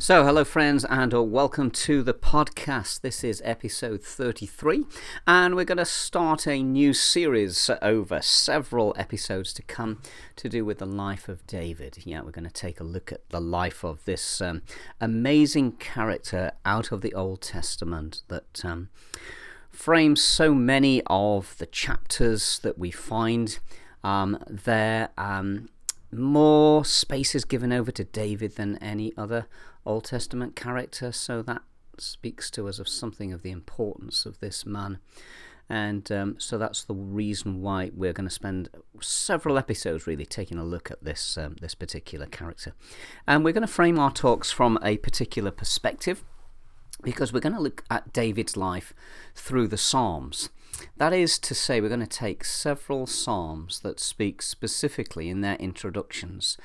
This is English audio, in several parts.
So, hello, friends, and welcome to the podcast. This is episode 33, and we're going to start a new series over several episodes to come to do with the life of David. Yeah, we're going to take a look at the life of this um, amazing character out of the Old Testament that um, frames so many of the chapters that we find um, there. Um, more space is given over to David than any other Old Testament character, so that speaks to us of something of the importance of this man. And um, so that's the reason why we're going to spend several episodes really taking a look at this um, this particular character, and we're going to frame our talks from a particular perspective, because we're going to look at David's life through the Psalms. That is to say, we're going to take several Psalms that speak specifically in their introductions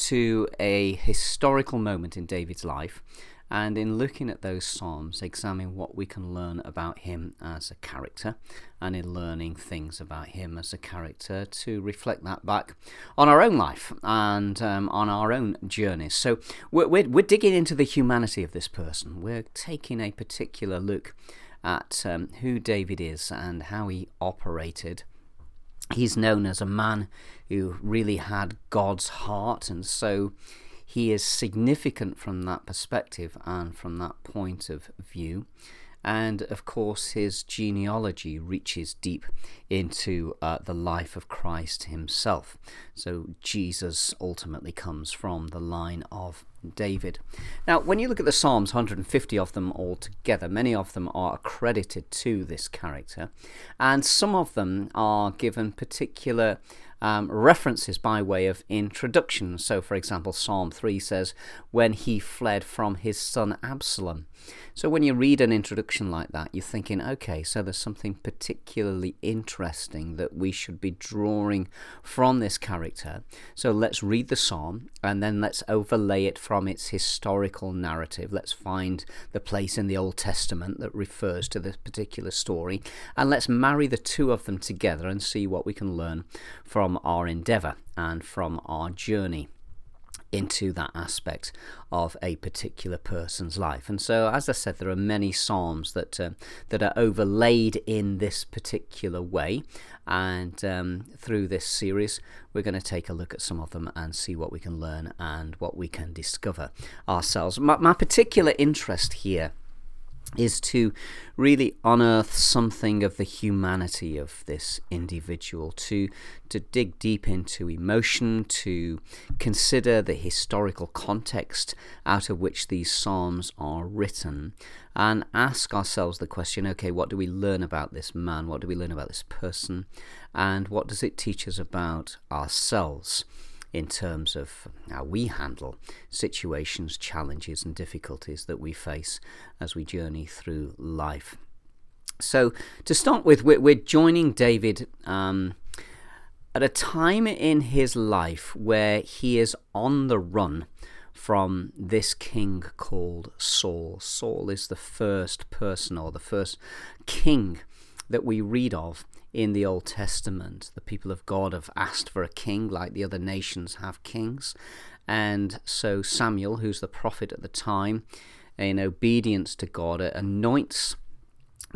to a historical moment in David's life, and in looking at those Psalms, examine what we can learn about him as a character, and in learning things about him as a character to reflect that back on our own life and um, on our own journeys. So we're, we're, we're digging into the humanity of this person. We're taking a particular look at um, who David is and how he operated. He's known as a man who really had God's heart, and so he is significant from that perspective and from that point of view. And of course, his genealogy reaches deep into uh, the life of Christ himself. So, Jesus ultimately comes from the line of David. Now, when you look at the Psalms, 150 of them altogether, many of them are accredited to this character, and some of them are given particular um, references by way of introduction. So, for example, Psalm 3 says, When he fled from his son Absalom. So, when you read an introduction like that, you're thinking, okay, so there's something particularly interesting that we should be drawing from this character. So, let's read the psalm and then let's overlay it from its historical narrative. Let's find the place in the Old Testament that refers to this particular story and let's marry the two of them together and see what we can learn from our endeavor and from our journey into that aspect of a particular person's life. And so, as I said, there are many psalms that uh, that are overlaid in this particular way. And um, through this series, we're going to take a look at some of them and see what we can learn and what we can discover ourselves. My, my particular interest here is to really unearth something of the humanity of this individual, to, to dig deep into emotion, to consider the historical context out of which these Psalms are written, and ask ourselves the question okay, what do we learn about this man? What do we learn about this person? And what does it teach us about ourselves? In terms of how we handle situations, challenges, and difficulties that we face as we journey through life. So, to start with, we're, joining David um, at a time in his life where he is on the run from this king called Saul. Saul is the first person or the first king that we read of in the Old Testament. The people of God have asked for a king like the other nations have kings. And so Samuel, who's the prophet at the time, in obedience to God, anoints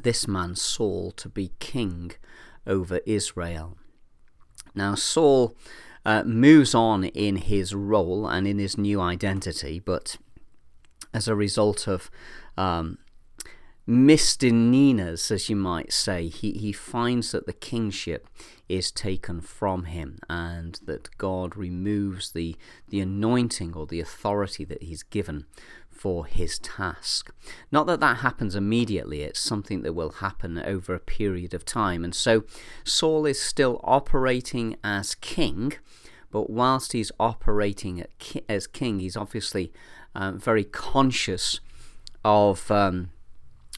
this man Saul to be king over Israel. Now, Saul uh, moves on in his role and in his new identity, but as a result of um, misdemeanors, as you might say. He, he finds that the kingship is taken from him and that God removes the, the anointing or the authority that he's given for his task. Not that that happens immediately, it's something that will happen over a period of time. And so Saul is still operating as king, but whilst he's operating as king, he's obviously um, very conscious of. Um,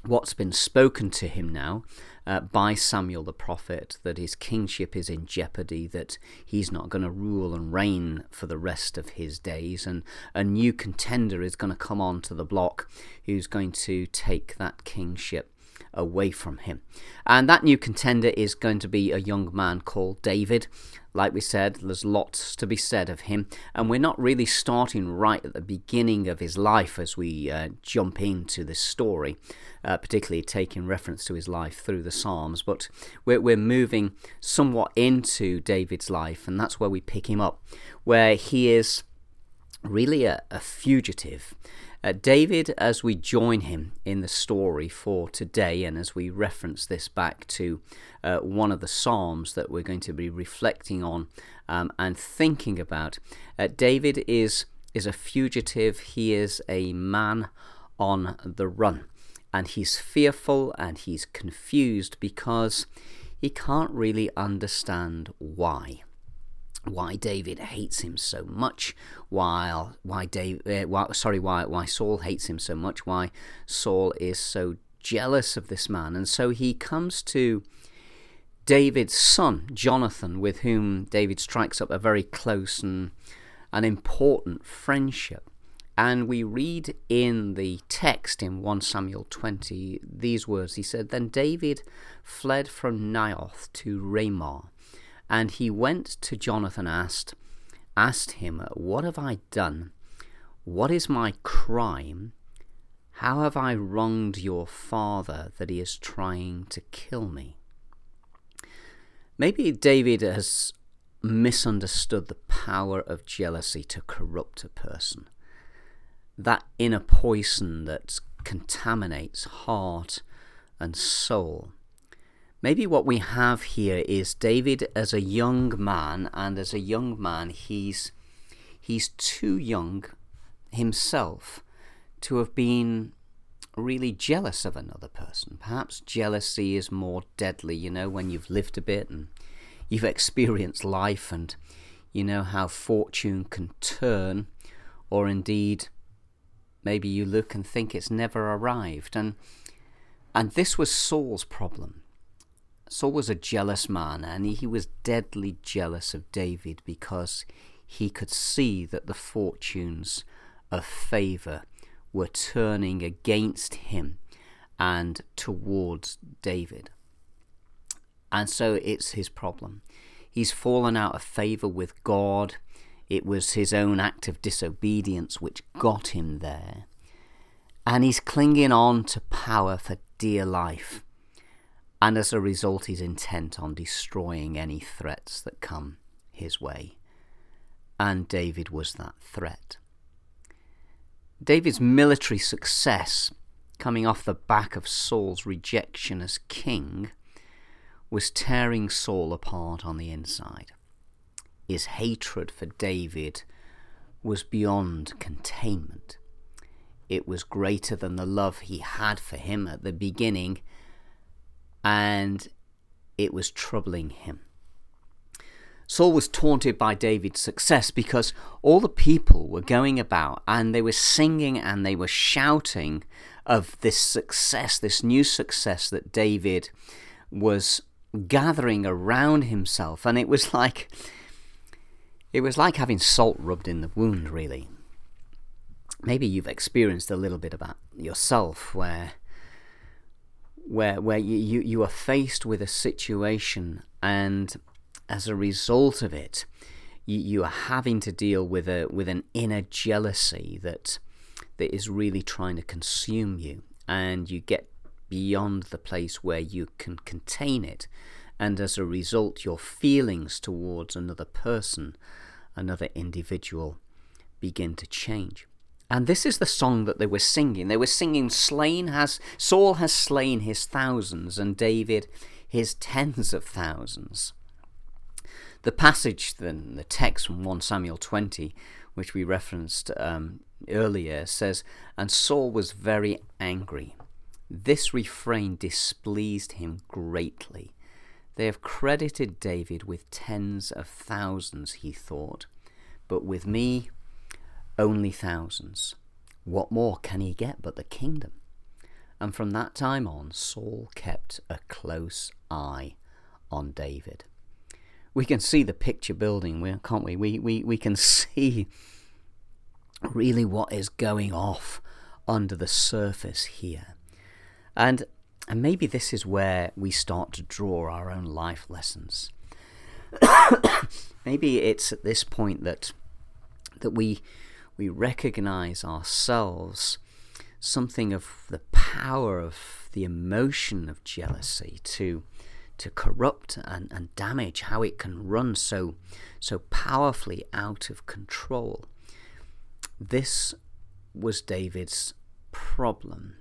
what's been spoken to him now uh, by Samuel the prophet that his kingship is in jeopardy, that he's not going to rule and reign for the rest of his days, and a new contender is going to come onto the block who's going to take that kingship away from him. And that new contender is going to be a young man called David. Like we said, there's lots to be said of him, and we're not really starting right at the beginning of his life as we uh, jump into this story, uh, particularly taking reference to his life through the Psalms. But we're, we're moving somewhat into David's life, and that's where we pick him up, where he is really a, a fugitive. Uh, David, as we join him in the story for today, and as we reference this back to uh, one of the Psalms that we're going to be reflecting on um, and thinking about, uh, David is, is a fugitive. He is a man on the run. And he's fearful and he's confused because he can't really understand why why David hates him so much, while why Dave, uh, why, sorry, why why Saul hates him so much, why Saul is so jealous of this man, and so he comes to David's son Jonathan, with whom David strikes up a very close and an important friendship. And we read in the text in 1 Samuel 20 these words. He said, Then David fled from Naioth to Ramah and he went to Jonathan asked asked him, What have I done? What is my crime? How have I wronged your father that he is trying to kill me? Maybe David has misunderstood the power of jealousy to corrupt a person. That inner poison that contaminates heart and soul. Maybe what we have here is David as a young man, and as a young man, he's he's too young himself to have been really jealous of another person. Perhaps jealousy is more deadly, you know, when you've lived a bit and you've experienced life and you know how fortune can turn, or indeed maybe you look and think it's never arrived. And and this was Saul's problem. Saul was a jealous man, and he was deadly jealous of David because he could see that the fortunes of favour were turning against him and towards David. And so it's his problem. He's fallen out of favour with God. It was his own act of disobedience which got him there. And he's clinging on to power for dear life and as a result, he's intent on destroying any threats that come his way. And David was that threat. David's military success, coming off the back of Saul's rejection as king, was tearing Saul apart on the inside. His hatred for David was beyond containment. It was greater than the love he had for him at the beginning and it was troubling him. Saul was taunted by David's success because all the people were going about and they were singing and they were shouting of this success, this new success that David was gathering around himself. And it was like it was like having salt rubbed in the wound, really. Maybe you've experienced a little bit about yourself where where where you, you, you are faced with a situation and as a result of it you, you are having to deal with a with an inner jealousy that that is really trying to consume you. And you get beyond the place where you can contain it. And as a result your feelings towards another person another individual begin to change and this is the song that they were singing. They were singing, Slain has, Saul has slain his thousands, and David his tens of thousands. The passage, then, the text from 1 Samuel 20, which we referenced um, earlier, says, And Saul was very angry. This refrain displeased him greatly. They have credited David with tens of thousands, he thought, but with me only thousands. What more can he get but the kingdom? And from that time on, Saul kept a close eye on David. We can see the picture building, can't we? We, we, we can see really what is going off under the surface here. And and maybe this is where we start to draw our own life lessons. maybe it's at this point that that we we recognize ourselves something of the power of the emotion of jealousy to to corrupt and, and damage, how it can run so so powerfully out of control. This was David's problem.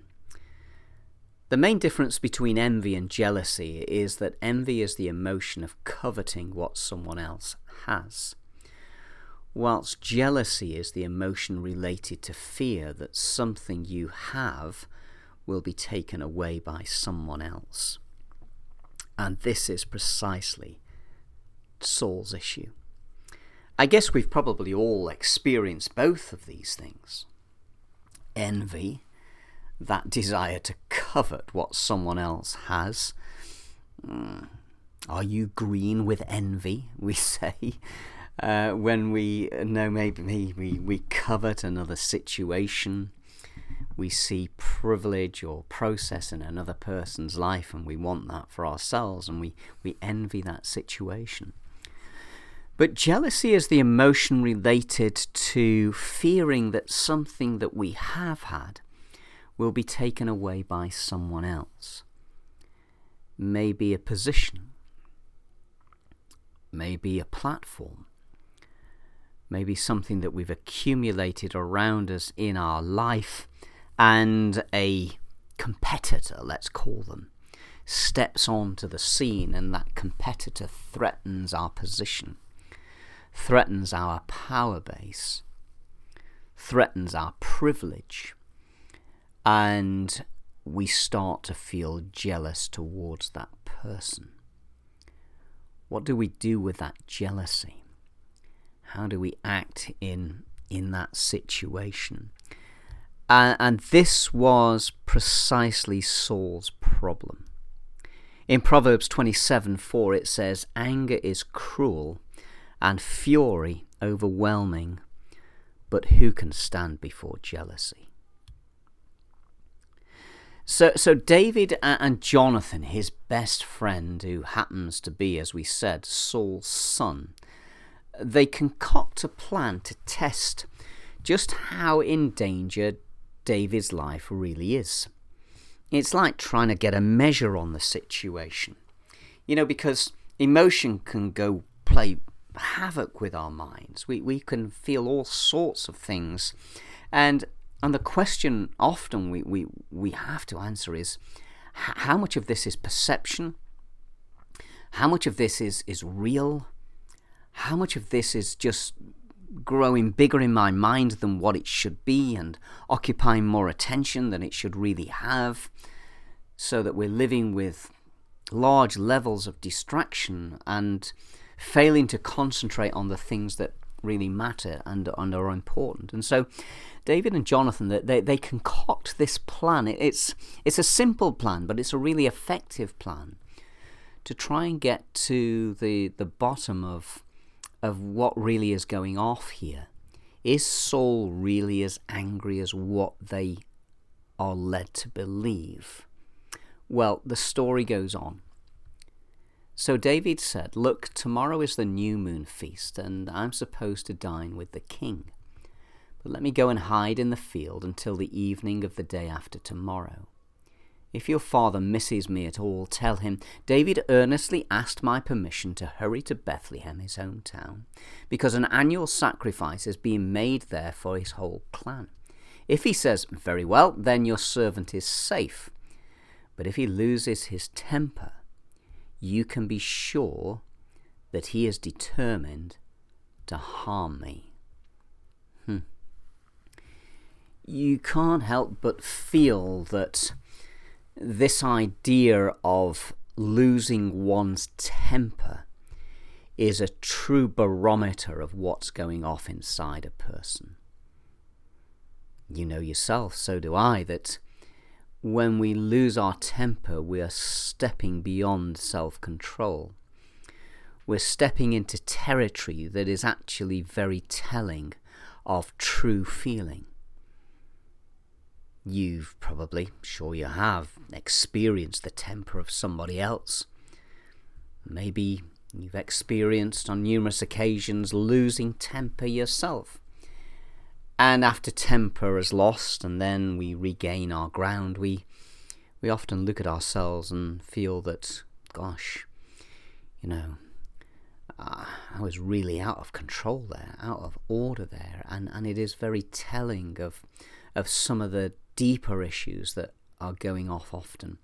The main difference between envy and jealousy is that envy is the emotion of coveting what someone else has, whilst jealousy is the emotion related to fear that something you have will be taken away by someone else. And this is precisely Saul's issue. I guess we've probably all experienced both of these things envy, that desire to covet what someone else has. Mm. Are you green with envy? We say. Uh, when we know maybe we, we covet another situation, we see privilege or process in another person's life and we want that for ourselves and we, we envy that situation. But jealousy is the emotion related to fearing that something that we have had will be taken away by someone else. Maybe a position, maybe a platform, maybe something that we've accumulated around us in our life and a competitor, let's call them, steps onto the scene and that competitor threatens our position, threatens our power base, threatens our privilege, and we start to feel jealous towards that person. What do we do with that jealousy? How do we act in in that situation? Uh, and this was precisely Saul's problem. In Proverbs 27 4, it says, Anger is cruel and fury overwhelming, but who can stand before jealousy? So, so David and Jonathan, his best friend, who happens to be, as we said, Saul's son, they concoct a plan to test just how in danger David's life really is. It's like trying to get a measure on the situation. You know, because emotion can go play havoc with our minds. We, we can feel all sorts of things. And, and the question often we, we, we have to answer is how much of this is perception? How much of this is, is real? How much of this is just growing bigger in my mind than what it should be and occupying more attention than it should really have, so that we're living with large levels of distraction and failing to concentrate on the things that really matter and, and are important. And so David and Jonathan, they, they concoct this plan. It's, it's a simple plan, but it's a really effective plan to try and get to the, the bottom of of what really is going off here. Is Saul really as angry as what they are led to believe? Well, the story goes on. So David said, Look, tomorrow is the new moon feast, and I'm supposed to dine with the king. But let me go and hide in the field until the evening of the day after tomorrow. If your father misses me at all, tell him David earnestly asked my permission to hurry to Bethlehem, his hometown, because an annual sacrifice is being made there for his whole clan. If he says, Very well, then your servant is safe. But if he loses his temper, you can be sure that he is determined to harm me. Hmm. You can't help but feel that this idea of losing one's temper is a true barometer of what's going off inside a person. You know yourself, so do I, that when we lose our temper, we are stepping beyond self control. We're stepping into territory that is actually very telling of true feeling. You've probably, sure you have, experienced the temper of somebody else. Maybe you've experienced on numerous occasions losing temper yourself. And after temper is lost and then we regain our ground, we we often look at ourselves and feel that, gosh, you know, uh, I was really out of control there, out of order there, and, and it is very telling of of some of the deeper issues that are going off often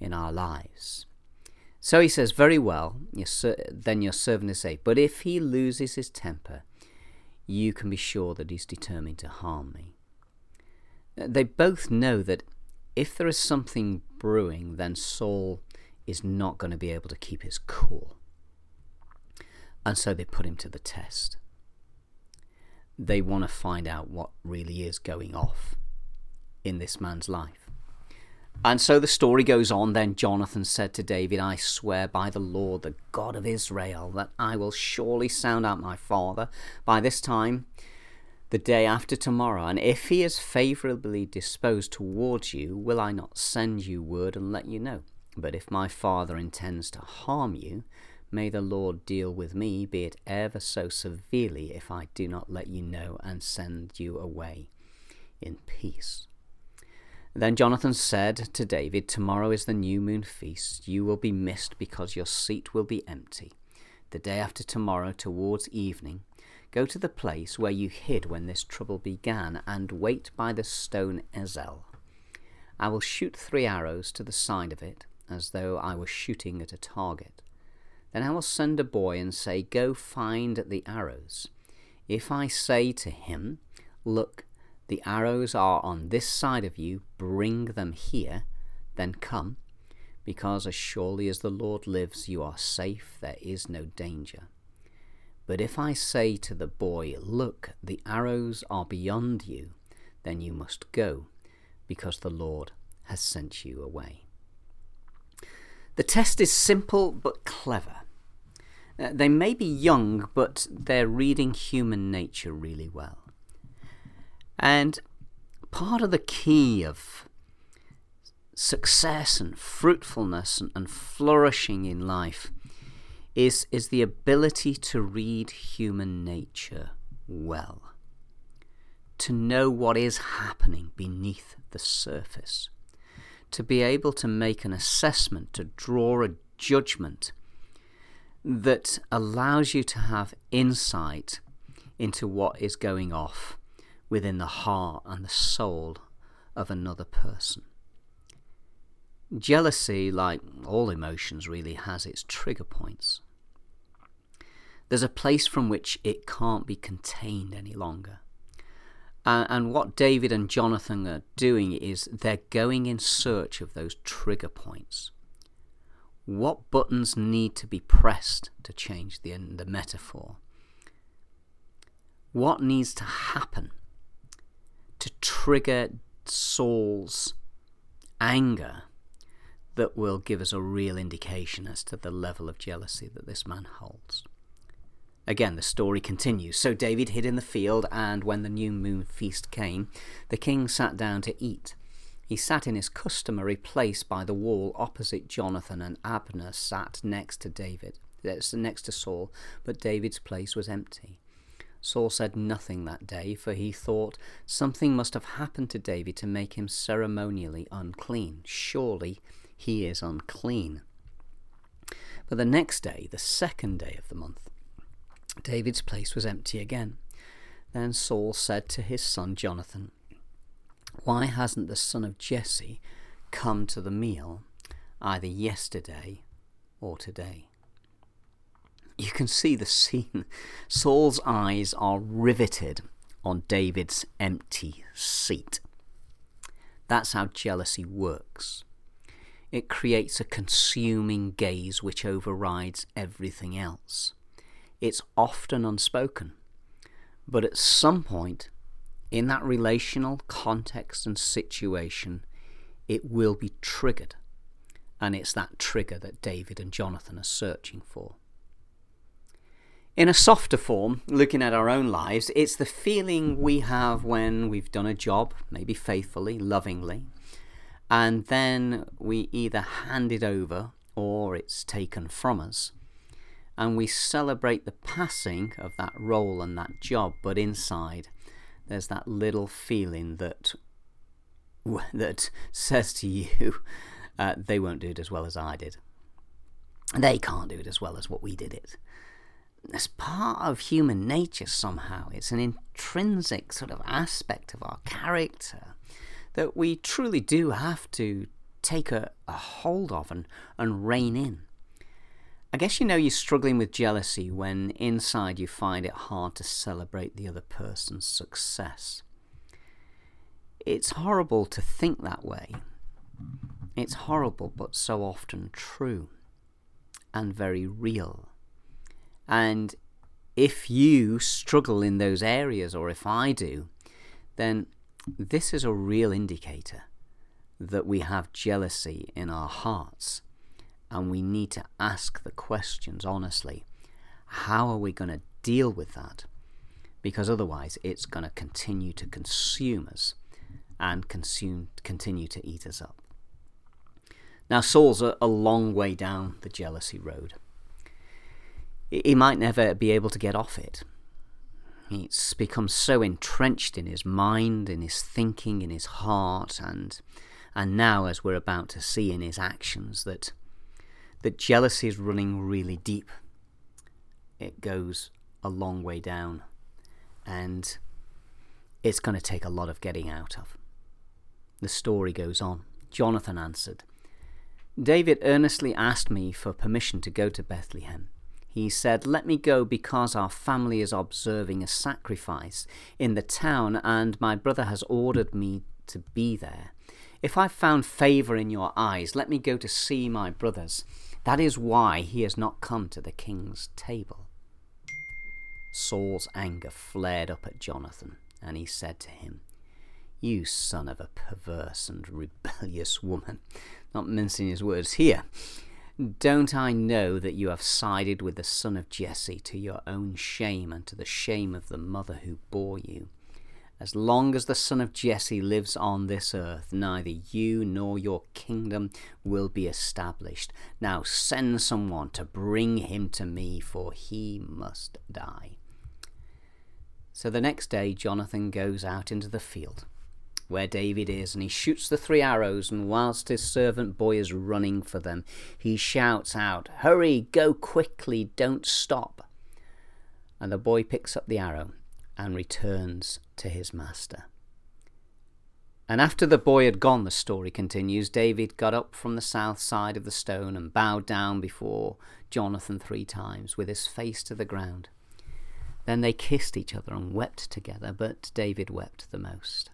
in our lives. So he says, Very well, your ser- then your servant is safe. But if he loses his temper, you can be sure that he's determined to harm me. Uh, they both know that if there is something brewing, then Saul is not going to be able to keep his cool. And so they put him to the test. They want to find out what really is going off in this man's life. And so the story goes on. Then Jonathan said to David, I swear by the Lord, the God of Israel, that I will surely sound out my father by this time, the day after tomorrow. And if he is favourably disposed towards you, will I not send you word and let you know? But if my father intends to harm you, may the Lord deal with me, be it ever so severely, if I do not let you know and send you away in peace. Then Jonathan said to David, Tomorrow is the new moon feast. You will be missed because your seat will be empty. The day after tomorrow, towards evening, go to the place where you hid when this trouble began, and wait by the stone Ezel. I will shoot three arrows to the side of it, as though I were shooting at a target. Then I will send a boy and say, Go find the arrows. If I say to him, Look, the arrows are on this side of you, bring them here, then come, because as surely as the Lord lives, you are safe, there is no danger. But if I say to the boy, Look, the arrows are beyond you, then you must go, because the Lord has sent you away. The test is simple but clever. Uh, they may be young, but they're reading human nature really well. And part of the key of success and fruitfulness and, and flourishing in life is, is the ability to read human nature well, to know what is happening beneath the surface, to be able to make an assessment, to draw a judgment that allows you to have insight into what is going off within the heart and the soul of another person. Jealousy, like all emotions, really has its trigger points. There's a place from which it can't be contained any longer. And what David and Jonathan are doing is they're going in search of those trigger points. What buttons need to be pressed to change the, the metaphor? What needs to happen to trigger Saul's anger that will give us a real indication as to the level of jealousy that this man holds. Again, the story continues. So David hid in the field, and when the new moon feast came, the king sat down to eat. He sat in his customary place by the wall opposite Jonathan, and Abner sat next to David, that's next to Saul, but David's place was empty. Saul said nothing that day, for he thought something must have happened to David to make him ceremonially unclean. Surely he is unclean. But the next day, the second day of the month, David's place was empty again. Then Saul said to his son Jonathan, Why hasn't the son of Jesse come to the meal either yesterday or today? You can see the scene. Saul's eyes are riveted on David's empty seat. That's how jealousy works. It creates a consuming gaze which overrides everything else. It's often unspoken, but at some point in that relational context and situation, it will be triggered. And it's that trigger that David and Jonathan are searching for. In a softer form, looking at our own lives, it's the feeling we have when we've done a job, maybe faithfully, lovingly, and then we either hand it over or it's taken from us. And we celebrate the passing of that role and that job, but inside there's that little feeling that that says to you, uh, they won't do it as well as I did. They can't do it as well as what we did it. It's part of human nature somehow. It's an intrinsic sort of aspect of our character that we truly do have to take a, a hold of and, and rein in. I guess you know you're struggling with jealousy when inside you find it hard to celebrate the other person's success. It's horrible to think that way. It's horrible, but so often true and very real. And if you struggle in those areas, or if I do, then this is a real indicator that we have jealousy in our hearts. And we need to ask the questions honestly how are we going to deal with that? Because otherwise, it's going to continue to consume us and consume, continue to eat us up. Now, Saul's a, a long way down the jealousy road. He might never be able to get off it. It's become so entrenched in his mind, in his thinking, in his heart, and and now, as we're about to see in his actions, that that jealousy is running really deep. It goes a long way down, and it's going to take a lot of getting out of. The story goes on. Jonathan answered, David earnestly asked me for permission to go to Bethlehem. He said, Let me go because our family is observing a sacrifice in the town, and my brother has ordered me to be there. If I've found favour in your eyes, let me go to see my brothers. That is why he has not come to the king's table. Saul's anger flared up at Jonathan, and he said to him, You son of a perverse and rebellious woman. Not mincing his words here. Don't I know that you have sided with the son of Jesse to your own shame and to the shame of the mother who bore you? As long as the son of Jesse lives on this earth, neither you nor your kingdom will be established. Now send someone to bring him to me, for he must die. So the next day, Jonathan goes out into the field where David is, and he shoots the three arrows, and whilst his servant boy is running for them, he shouts out, Hurry, go quickly, don't stop. And the boy picks up the arrow and returns to his master. And after the boy had gone, the story continues, David got up from the south side of the stone and bowed down before Jonathan three times, with his face to the ground. Then they kissed each other and wept together, but David wept the most.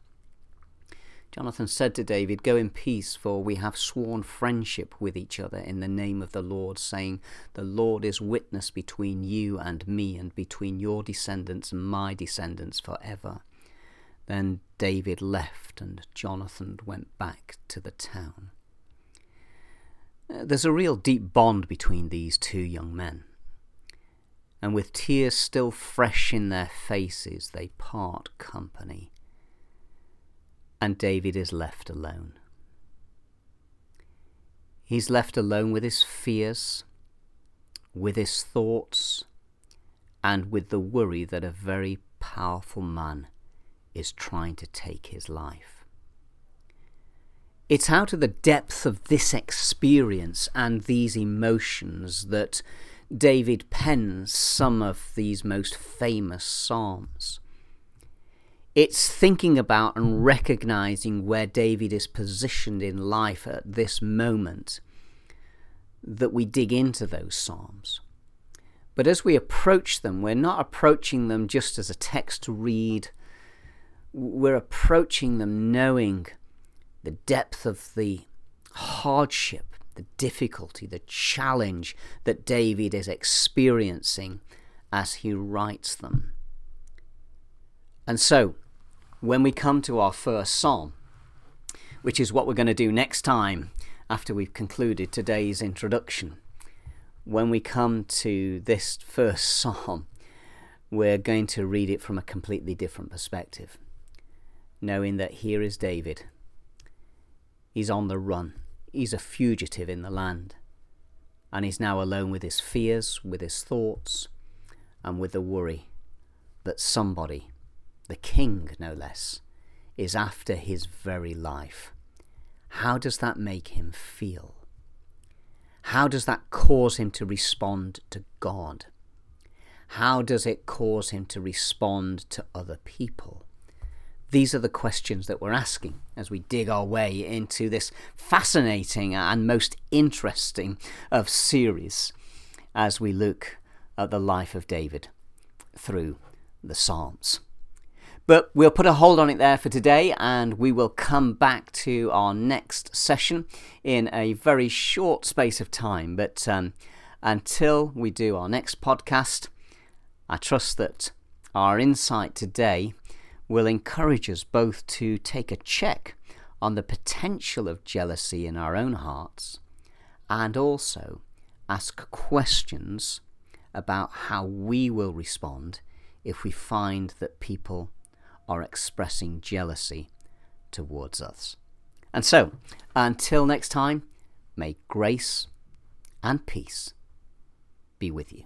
Jonathan said to David, Go in peace, for we have sworn friendship with each other in the name of the Lord, saying, The Lord is witness between you and me, and between your descendants and my descendants forever. Then David left, and Jonathan went back to the town. There's a real deep bond between these two young men. And with tears still fresh in their faces, they part company and David is left alone. He's left alone with his fears, with his thoughts, and with the worry that a very powerful man is trying to take his life. It's out of the depth of this experience and these emotions that David pens some of these most famous psalms. It's thinking about and recognizing where David is positioned in life at this moment that we dig into those Psalms. But as we approach them, we're not approaching them just as a text to read. We're approaching them knowing the depth of the hardship, the difficulty, the challenge that David is experiencing as he writes them. And so, when we come to our first psalm, which is what we're going to do next time after we've concluded today's introduction, when we come to this first psalm, we're going to read it from a completely different perspective, knowing that here is David. He's on the run, he's a fugitive in the land, and he's now alone with his fears, with his thoughts, and with the worry that somebody, the king no less, is after his very life. How does that make him feel? How does that cause him to respond to God? How does it cause him to respond to other people? These are the questions that we're asking as we dig our way into this fascinating and most interesting of series as we look at the life of David through the Psalms. But we'll put a hold on it there for today and we will come back to our next session in a very short space of time. But um, until we do our next podcast, I trust that our insight today will encourage us both to take a check on the potential of jealousy in our own hearts and also ask questions about how we will respond if we find that people are expressing jealousy towards us. And so, until next time, may grace and peace be with you.